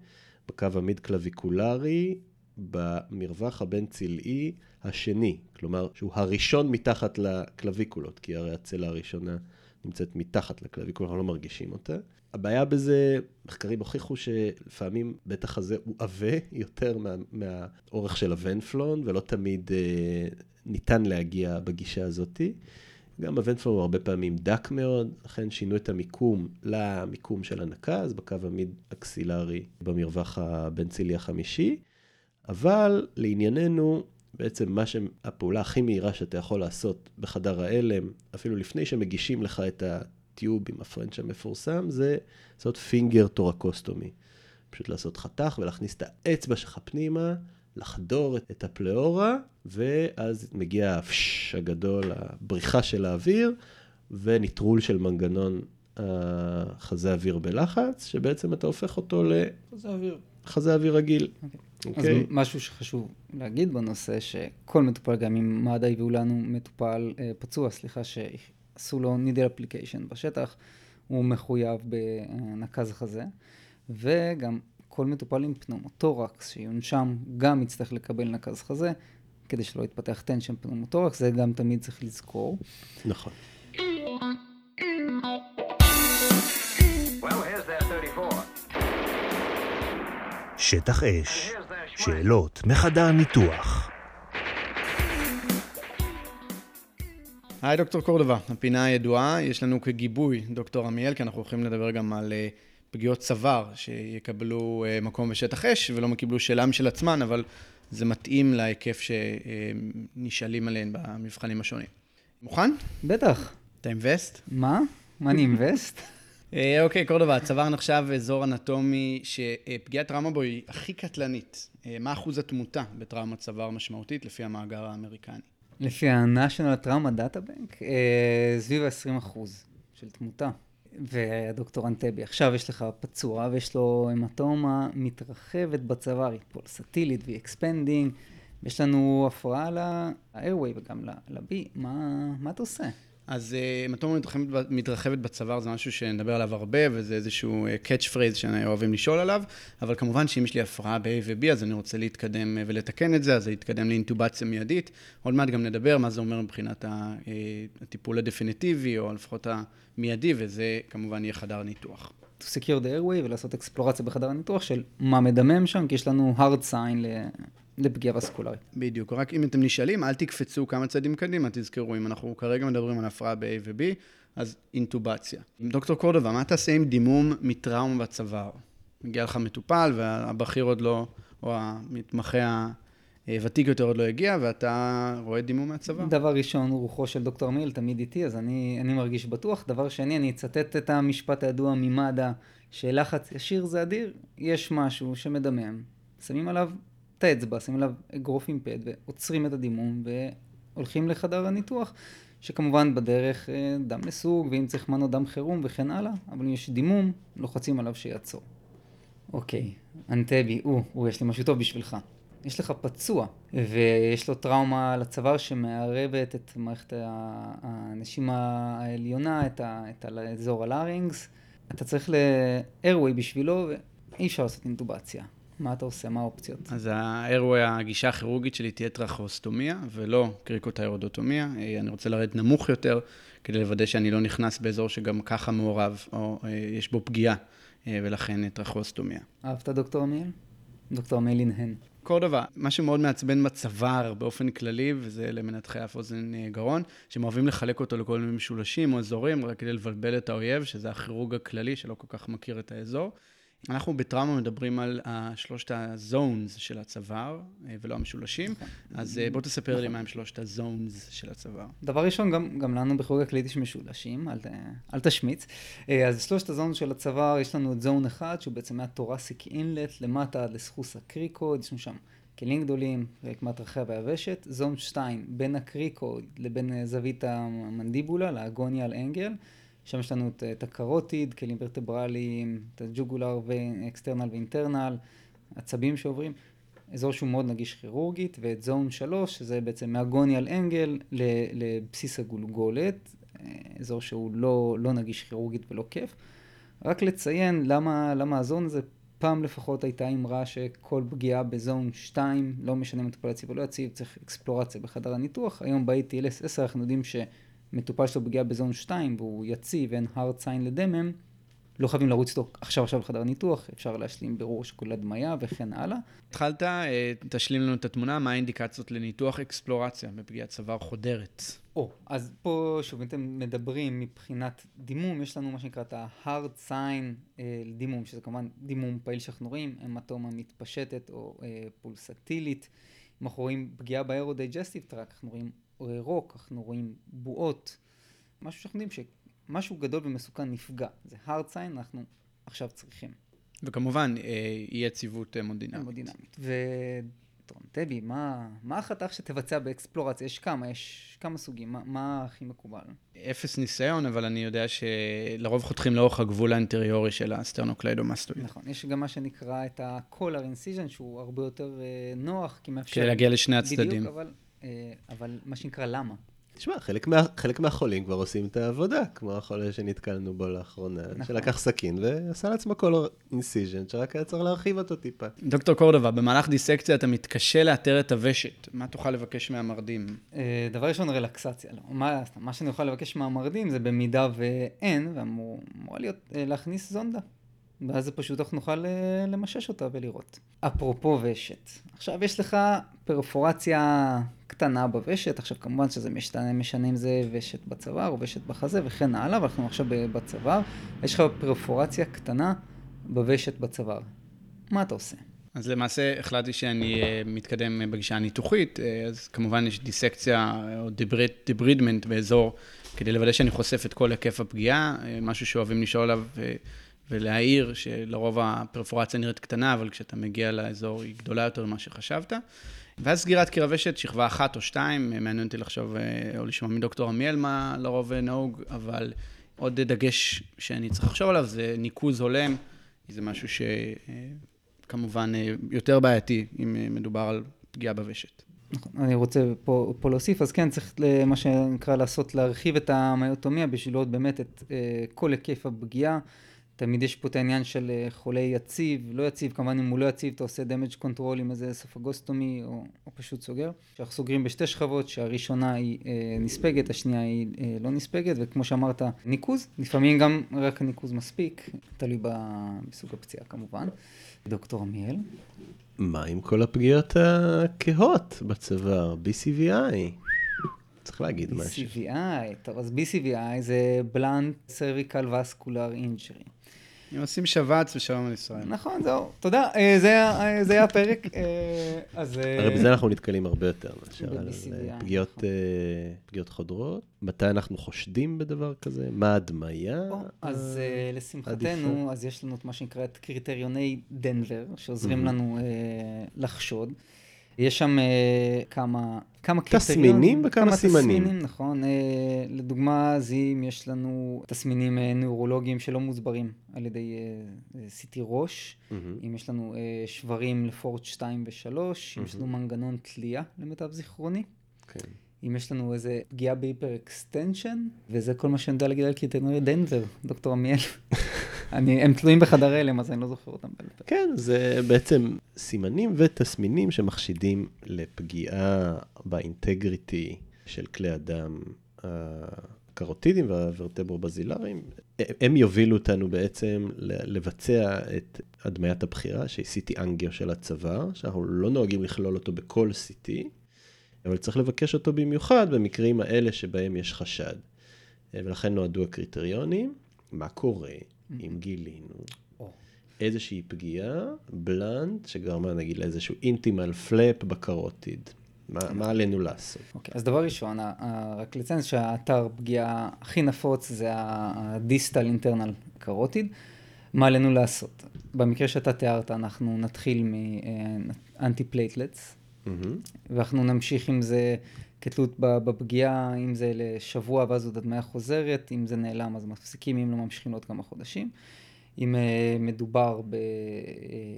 בקו המיד קלביקולרי, במרווח הבין צלעי השני, כלומר שהוא הראשון מתחת לקלביקולות, כי הרי הצלע הראשונה נמצאת מתחת לקלביקולה, אנחנו לא מרגישים אותה. הבעיה בזה, מחקרים הוכיחו שלפעמים בית החזה הוא עבה יותר מה, מהאורך של הוונפלון, ולא תמיד אה, ניתן להגיע בגישה הזאתי. גם הוונפלון הוא הרבה פעמים דק מאוד, לכן שינו את המיקום למיקום של הנקז, בקו ה mid axillary במרווח הבין-צלעי החמישי. אבל לענייננו, בעצם מה שהפעולה הכי מהירה שאתה יכול לעשות בחדר ההלם, אפילו לפני שמגישים לך את ה tube עם ה French המפורסם, זה לעשות finger thoracostomy. פשוט לעשות חתך ולהכניס את האצבע שלך פנימה, לחדור את הפלאורה, ואז מגיע הפש הגדול, הבריחה של האוויר, ונטרול של מנגנון החזה אוויר בלחץ, שבעצם אתה הופך אותו לחזה אוויר, חזה אוויר רגיל. אז אוקיי? משהו שחשוב להגיד בנושא, שכל מטופל, גם אם מד"א הביאו לנו מטופל אה, פצוע, סליחה, שעשו לו needle application בשטח, הוא מחויב בנקז החזה, וגם כל מטופל עם פנומוטורקס שיונשם גם יצטרך לקבל נקז חזה, כדי שלא יתפתח tension pneumothorax, זה גם תמיד צריך לזכור. נכון. Well, here's their 34. שטח אש, שאלות מחדר ניתוח. היי דוקטור קורדובה, הפינה הידועה, יש לנו כגיבוי דוקטור עמיאל, כי אנחנו הולכים לדבר גם על אה, פגיעות צוואר שיקבלו אה, מקום בשטח אש ולא קיבלו שאלה משל עצמן, אבל זה מתאים להיקף שנשאלים עליהן במבחנים השונים. מוכן? בטח. אתה עם וסט? מה? מה אני עם וסט? אה, אוקיי, קורדובה, הצוואר נחשב אזור אנטומי שפגיעת טראומה בו היא הכי קטלנית. אה, מה אחוז התמותה בטראומת צוואר משמעותית לפי המאגר האמריקני? לפי ה-National Trauma Data Bank, סביב ה-20% של תמותה. והדוקטור אנטבי, עכשיו יש לך פצוע ויש לו המטומה מתרחבת בצוואר, היא פולסטילית והיא expanding, ויש לנו הפרעה ל-airway וגם ל-B, מה, מה אתה עושה? אז המטומה מתרחבת, מתרחבת בצוואר זה משהו שנדבר עליו הרבה, וזה איזשהו catch phrase שאוהבים לשאול עליו, אבל כמובן שאם יש לי הפרעה ב-A ו-B, אז אני רוצה להתקדם אה, ולתקן את זה, אז זה יתקדם לאינטובציה מיידית. עוד מעט גם נדבר מה זה אומר מבחינת ה- אה, הטיפול הדפiniטיבי, או לפחות המיידי, וזה כמובן יהיה חדר ניתוח. to secure the airway ולעשות אקספלורציה בחדר הניתוח של מה מדמם שם, כי יש לנו hard sign ל- לפגיעה וסקולרית. בדיוק, רק אם אתם נשאלים, אל תקפצו כמה צעדים קדימה, תזכרו, אם אנחנו כרגע מדברים על הפרעה ב-A ו-B, אז אינטובציה. דוקטור קורדובה, מה תעשה עם דימום מטראומה בצוואר? מגיע לך מטופל והבכיר עוד לא, או המתמחה הוותיק יותר עוד לא הגיע, ואתה רואה דימום מהצוואר. דבר ראשון, רוחו של דוקטור מיל תמיד איתי, אז אני, אני מרגיש בטוח. דבר שני, אני אצטט את המשפט הידוע ממד"א, שלחץ ישיר זה אדיר, יש משהו שמדמם, שמים עליו את האצבע, שמים עליו אגרוף עם פד, ועוצרים את הדימום, והולכים לחדר הניתוח. שכמובן בדרך אה, דם לסוג, ואם צריך מנו דם חירום וכן הלאה, אבל אם יש דימום, לוחצים עליו שיעצור. אוקיי, אנטבי, או, או, יש לי משהו טוב בשבילך. יש לך פצוע, ויש לו טראומה על הצוואר שמערבת את מערכת הנשימה העליונה, את, ה, את האזור הלארינגס. אתה צריך ל-airway בשבילו, ואי אפשר לעשות אינטובציה. מה אתה עושה? מה האופציות? אז האירוע, הגישה הכירורגית שלי תהיה טרכוסטומיה, ולא קריקוטיירודוטומיה. אה, אני רוצה לרדת נמוך יותר, כדי לוודא שאני לא נכנס באזור שגם ככה מעורב, או אה, יש בו פגיעה, אה, ולכן טרכוסטומיה. אהבת דוקטור עמיאל? דוקטור עמיאל ינהן. קורדובה, מה שמאוד מעצבן בצוואר באופן כללי, וזה למנתחי אף אוזן גרון, שהם אוהבים לחלק אותו לכל מיני משולשים או אזורים, רק כדי לבלבל את האויב, שזה הכירורג הכללי שלא כל כך מכיר את האזור. אנחנו בטראומה מדברים על שלושת הזונס של הצוואר, אה, ולא המשולשים. נכון. אז אה, בוא תספר לי נכון. מה הם שלושת הזונס של הצוואר. דבר ראשון, גם, גם לנו בכירורגיה כללית יש משולשים, אל, אל תשמיץ. אה, אז שלושת הזונס של הצוואר, יש לנו את זון אחד, שהוא בעצם מהתורסיק אינלט למטה עד לסחוס הקריקו, יש לנו שם כלים גדולים, רקמת רחב והיבשת. זון שתיים, בין הקריקו לבין זווית המנדיבולה, לאגוניאל אנגל. שם יש לנו את, את הקרוטיד, כלים ורטברליים, את הג'וגולר ואקסטרנל ואינטרנל, עצבים שעוברים, אזור שהוא מאוד נגיש כירורגית, ואת זון 3, שזה בעצם מהגוניאל אנגל לבסיס הגולגולת, אזור שהוא לא, לא נגיש כירורגית ולא כיף. רק לציין למה, למה הזון הזה, פעם לפחות הייתה אמרה שכל פגיעה בזון 2, לא משנה מטופל יציב או לא יציב, צריך אקספלורציה בחדר הניתוח. היום ב-ATLS 10 אנחנו יודעים ש... מטופל שלו פגיעה בזון 2 והוא יציב ואין hard sign לדמם, לא חייבים לרוץ איתו עכשיו עכשיו לחדר ניתוח, אפשר להשלים בירור שכולל הדמיה וכן הלאה. התחלת, אה, תשלים לנו את התמונה, מה האינדיקציות לניתוח אקספלורציה בפגיעת צוואר חודרת? או, אז פה שוב, אתם מדברים מבחינת דימום, יש לנו מה שנקרא את ה-hard sign אה, לדימום, שזה כמובן דימום פעיל שאנחנו רואים, המטומה מתפשטת או אה, פולסטילית. אם אנחנו רואים פגיעה ב aero-digestive tract, אנחנו רואים ירוק, אנחנו רואים בועות, משהו שאנחנו יודעים שמשהו גדול ומסוכן נפגע. זה hard sign, אנחנו עכשיו צריכים. וכמובן, אה, אי יציבות המודינמית. מודינמית. טבי, מה, מה החתך שתבצע באקספלורציה? יש כמה, יש כמה סוגים, מה, מה הכי מקובל? אפס ניסיון, אבל אני יודע שלרוב חותכים לאורך הגבול האנטריורי של הסטרנוקליידומסטואיד. נכון, יש גם מה שנקרא את ה-collar incision, שהוא הרבה יותר אה, נוח, כי מאפשר... כדי להגיע לשני הצדדים. בדיוק, אבל אה, אבל מה שנקרא, למה? תשמע, חלק, מה, חלק מהחולים כבר עושים את העבודה, כמו החולה שנתקלנו בו לאחרונה, נכון. שלקח סכין ועשה לעצמו כל incision, שרק היה צריך להרחיב אותו טיפה. דוקטור קורדובה, במהלך דיסקציה אתה מתקשה לאתר את הוושט, מה תוכל לבקש מהמרדים? אה, דבר ראשון, רלקסציה. לא. מה, מה שאני אוכל לבקש מהמרדים זה במידה ואין, ואמור להיות אה, להכניס זונדה. ואז פשוט אנחנו נוכל אה, למשש אותה ולראות. אפרופו ושת, עכשיו יש לך פרפורציה קטנה בוושת, עכשיו כמובן שזה משתנה, משנה אם זה ושת בצוואר או ושת בחזה וכן הלאה, ואנחנו עכשיו בצוואר, יש לך פרפורציה קטנה בוושת בצוואר. מה אתה עושה? אז למעשה החלטתי שאני אה, מתקדם בגישה הניתוחית, אה, אז כמובן יש דיסקציה או דיברידמנט באזור כדי לוודא שאני חושף את כל היקף הפגיעה, משהו שאוהבים לשאול עליו ולהעיר שלרוב הפרפורציה נראית קטנה, אבל כשאתה מגיע לאזור היא גדולה יותר ממה שחשבת. ואז סגירת קיר הוושט, שכבה אחת או שתיים, מעניין אותי לחשוב אה, או לשמוע מדוקטור עמיאל מה לרוב נהוג, אבל עוד דגש שאני צריך לחשוב עליו זה ניקוז הולם, זה משהו שכמובן אה, יותר בעייתי אם מדובר על פגיעה בוושט. נכון, אני רוצה פה, פה להוסיף, אז כן, צריך מה שנקרא לעשות, להרחיב את המיוטומיה בשביל לראות באמת את אה, כל היקף הפגיעה. תמיד יש פה את העניין של אה, חולה יציב, לא יציב, כמובן אם הוא לא יציב אתה עושה damage control עם איזה esophagostomy או, או פשוט סוגר. אנחנו סוגרים בשתי שכבות שהראשונה היא אה, נספגת, השנייה היא אה, לא נספגת, וכמו שאמרת, ניקוז, לפעמים גם רק ניקוז מספיק, תלוי בסוג הפציעה כמובן. דוקטור עמיאל. מה עם כל הפגיעות הכהות בצוואר, BCVI? צריך להגיד משהו. BCVI, טוב, אז BCVI זה Blunt Cervical Vascular Injury. אם עושים שבץ ושלום על ישראל. נכון, זהו, תודה, אה, זה היה- אה, זה היה הפרק. אה, אז... הרי בזה אנחנו נתקלים הרבה יותר מאשר על פגיעות, חודרות. מתי אנחנו חושדים בדבר כזה? מה ההדמיה? אז. לשמחתנו, אז יש לנו את מה שנקרא את קריטריוני דנבר, שעוזרים. לנו לחשוד. יש שם אה, כמה, כמה תסמינים וכמה כמה סימנים. תסמינים, נכון. אה, לדוגמה, אז אם יש לנו תסמינים אה, נוירולוגיים שלא מוסברים על ידי CT ראש, מהמם. אם יש לנו שברים Le Fort 2 ו-3, אם יש לנו מנגנון תלייה, למיטב זיכרוני. כן. אם יש לנו איזה פגיעה ב hyperextension, וזה כל מה שאני יודע להגיד על קריטריוני דנבר, דוקטור עמיאל. (laughs) אני, הם תלויים בחדר הלם, אז אני לא זוכר אותם. כן, זה בעצם סימנים ותסמינים שמחשידים לפגיעה ב integrity של כלי הדם הקרוטידיים והוורטברו-בזילריים. הם יובילו אותנו בעצם לבצע את הדמיית הבחירה, שהיא CT אנגיו של הצוואר, שאנחנו לא נוהגים לכלול אותו בכל CT, אבל צריך לבקש אותו במיוחד במקרים האלה שבהם יש חשד. ולכן נועדו הקריטריונים, מה קורה אם גילינו או. איזושהי פגיעה, בלנט, שגרמה נגיד לאיזשהו אינטימל פלאפ בקרוטיד. מה, מה עלינו לעשות? אוקיי, אז דבר ראשון, רק לציין שהאתר פגיעה הכי נפוץ זה ה distal internal carotid. מה עלינו לעשות? במקרה שאתה תיארת, אנחנו נתחיל מ antiplatelets, מהמם. ואנחנו נמשיך עם זה כתלות בפגיעה, אם זה לשבוע ואז עוד הדמיה חוזרת, אם זה נעלם אז מפסיקים, אם לא ממשיכים לעוד כמה חודשים. אם uh, מדובר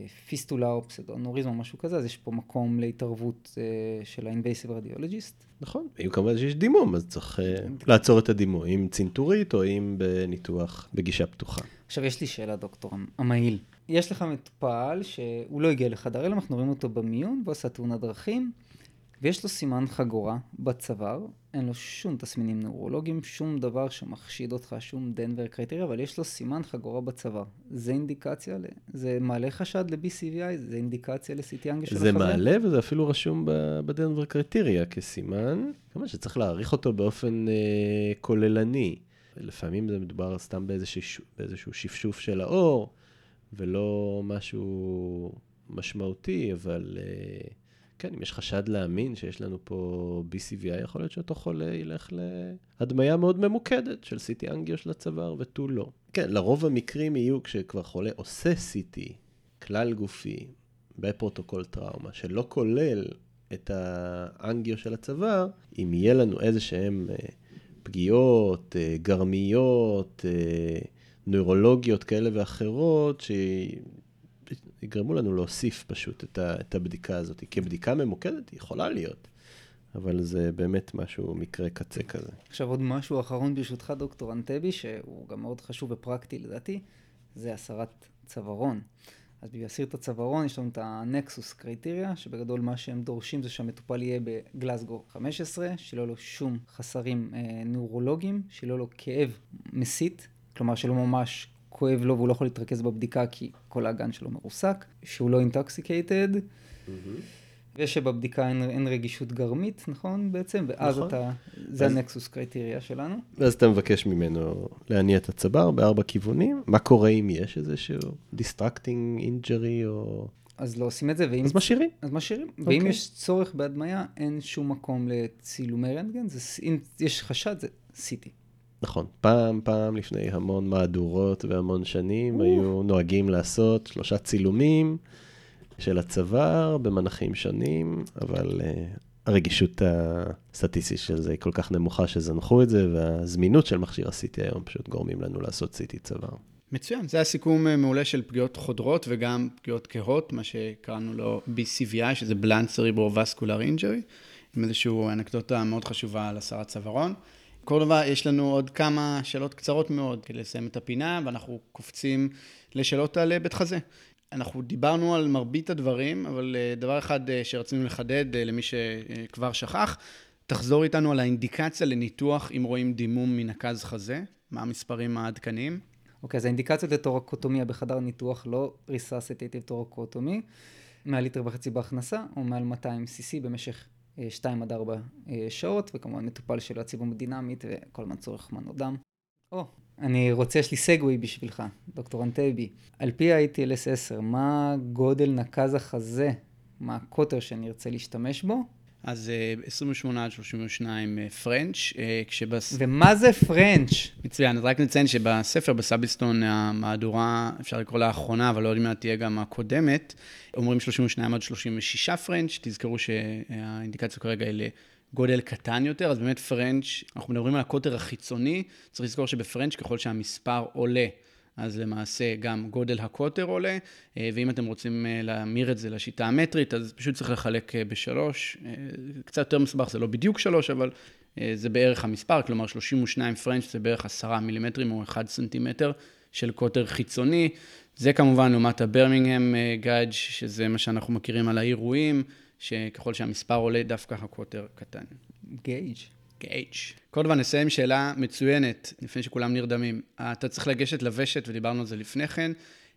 בפיסטולה או pseudoaneurysm או משהו כזה, אז יש פה מקום להתערבות uh, של ה-invasive radiologist. נכון, אם כמובן שיש דימום, אז צריך לעצור את הדימום, אם צנתורית או אם בניתוח בגישה פתוחה. עכשיו, יש לי שאלה, דוקטור המהיל. יש לך מטופל שהוא לא הגיע לחדר הלם, אנחנו רואים אותו במיון, והוא עשה תאונת דרכים, ויש לו סימן חגורה בצוואר, אין לו שום תסמינים נוירולוגיים, שום דבר שמחשיד אותך, שום דנבר קריטריה, אבל יש לו סימן חגורה בצוואר. זה אינדיקציה, ל... זה מעלה חשד ל-BCVI, זה אינדיקציה ל-CT אנגל של החזה? זה מעלה וזה אפילו רשום בדנבר קריטריה כסימן, כמובן שצריך להעריך אותו באופן אה, כוללני. לפעמים זה מדובר סתם באיזשהו, באיזשהו שפשוף של האור, ולא משהו משמעותי, אבל אה, כן, אם יש חשד להאמין שיש לנו פה BCVI, יכול להיות שאותו חולה ילך להדמיה מאוד ממוקדת של CT אנגיו של הצוואר ותו לא. כן, לרוב המקרים יהיו כשכבר חולה עושה CT, כלל גופי, בפרוטוקול טראומה, שלא כולל את האנגיו של הצוואר, אם יהיה לנו איזה שהם אה, פגיעות, אה, גרמיות, אה, נוירולוגיות כאלה ואחרות, שיגרמו לנו להוסיף פשוט את, ה, את הבדיקה הזאת. כבדיקה ממוקדת היא יכולה להיות, אבל זה באמת משהו, מקרה קצה כזה. עכשיו עוד משהו אחרון ברשותך, דוקטור אנטבי, שהוא גם מאוד חשוב ופרקטי לדעתי, זה הסרת צווארון. אז בשביל להסיר את הצווארון יש לנו את ה NEXUS criteria, שבגדול מה שהם דורשים זה שהמטופל יהיה בגלסגו 15, שאין לו שום חסרים אה, נוירולוגיים, שאין לו כאב מסיח, כלומר שלא ממש כואב לו והוא לא יכול להתרכז בבדיקה כי כל האגן שלו מרוסק, שהוא לא intoxicated, ושבבדיקה אין, אין רגישות גרמית, נכון בעצם? ואז נכון. אתה, זה אז- ה NEXUS criteria שלנו. ואז אתה מבקש ממנו להניע את הצוואר בארבע כיוונים. מה קורה אם יש איזשהו distracting injury או... אז לא עושים את זה, ואם... אז משאירים. אז משאירים. ואם אוקיי. יש צורך בהדמיה, אין שום מקום לצילומי רנטגן, זה, אם יש חשד, זה CT. נכון, פעם, פעם לפני המון מהדורות והמון שנים, היו נוהגים לעשות שלושה צילומים של הצוואר במנחים שונים, אבל uh, הרגישות הסטטיסטית של זה היא כל כך נמוכה שזנחו את זה, והזמינות של מכשיר ה-CT היום פשוט גורמים לנו לעשות CT צוואר. מצוין, זה הסיכום אה, מעולה של פגיעות חודרות וגם פגיעות קהות, מה שקראנו לו BCVI, שזה Blunt Cerebrovascular Injury, עם איזושהי אנקדוטה מאוד חשובה על הסרת צווארון. דבר, יש לנו עוד כמה שאלות קצרות מאוד כדי לסיים את הפינה, ואנחנו קופצים לשאלות על אה, בית חזה. אנחנו דיברנו על מרבית הדברים, אבל אה, דבר אחד אה, שרצינו לחדד למי שכבר שכח, תחזור איתנו על האינדיקציה לניתוח אם רואים דימום מנקז חזה, מה המספרים העדכניים. אוקיי, אז האינדיקציות לתורקוטומיה בחדר ניתוח לא ריססטיטיב תורקוטומי, מעל ליטר וחצי בהכנסה, או מעל 200 cc במשך 2 עד 4 אה, שעות, וכמובן מטופל שלו הציבום דינמית וכל הזמן צורך מנות דם. או, אני רוצה, יש לי segue בשבילך, דוקטור אנטייבי. על פי ה- ATLS 10, מה גודל נקז החזה, מה הקוטר שאני ארצה להשתמש בו? אז אה, 28 עד 32 אה, French, אה, כשבס... ומה זה French? מצוין, אז רק נציין שבספר, בסאביסטון, המהדורה, אפשר לקרוא לה האחרונה, אבל לא יודעים מה תהיה גם הקודמת, אומרים 32 עד 36 French, תזכרו שהאינדיקציה כרגע היא לגודל קטן יותר, אז באמת French, אנחנו מדברים על הקוטר החיצוני, צריך לזכור שב French, ככל שהמספר עולה, אז למעשה גם גודל הקוטר עולה, אה, ואם אתם רוצים אה, להמיר את זה לשיטה המטרית, אז פשוט צריך לחלק אה, בשלוש. קצת יותר מסובך, זה לא בדיוק שלוש, אבל זה בערך המספר, כלומר 32 French זה בערך עשרה מילימטרים או אחד סנטימטר של קוטר חיצוני. זה כמובן לעומת ה Birmingham gauge, שזה מה שאנחנו מכירים על העירויים, שככל שהמספר עולה, דווקא הקוטר קטן. גייג'. גייג'. קורדוון, נסיים שאלה מצוינת, לפני שכולם נרדמים. אתה צריך לגשת לוושת, ודיברנו על זה לפני כן,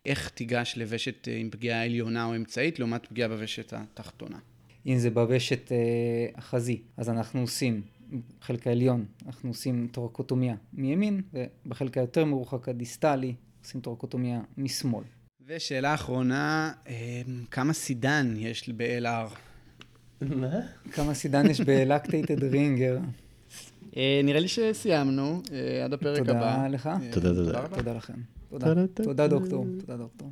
איך תיגש לוושת עם פגיעה עליונה או אמצעית, לעומת פגיעה בוושת התחתונה. אם זה בוושת אה, החזי, אז אנחנו עושים, בחלק העליון, אנחנו עושים טורקוטומיה מימין, ובחלק היותר מרוחק הדיסטלי, עושים טורקוטומיה משמאל. ושאלה אחרונה, אה, כמה סידן יש ב-LR? מה? כמה סידן יש בלקטייטד רינגר? אה, נראה לי שסיימנו, אה, עד הפרק הבא. תודה לך. תודה, תודה. תודה לכם. תודה דוקטור. תודה דוקטור.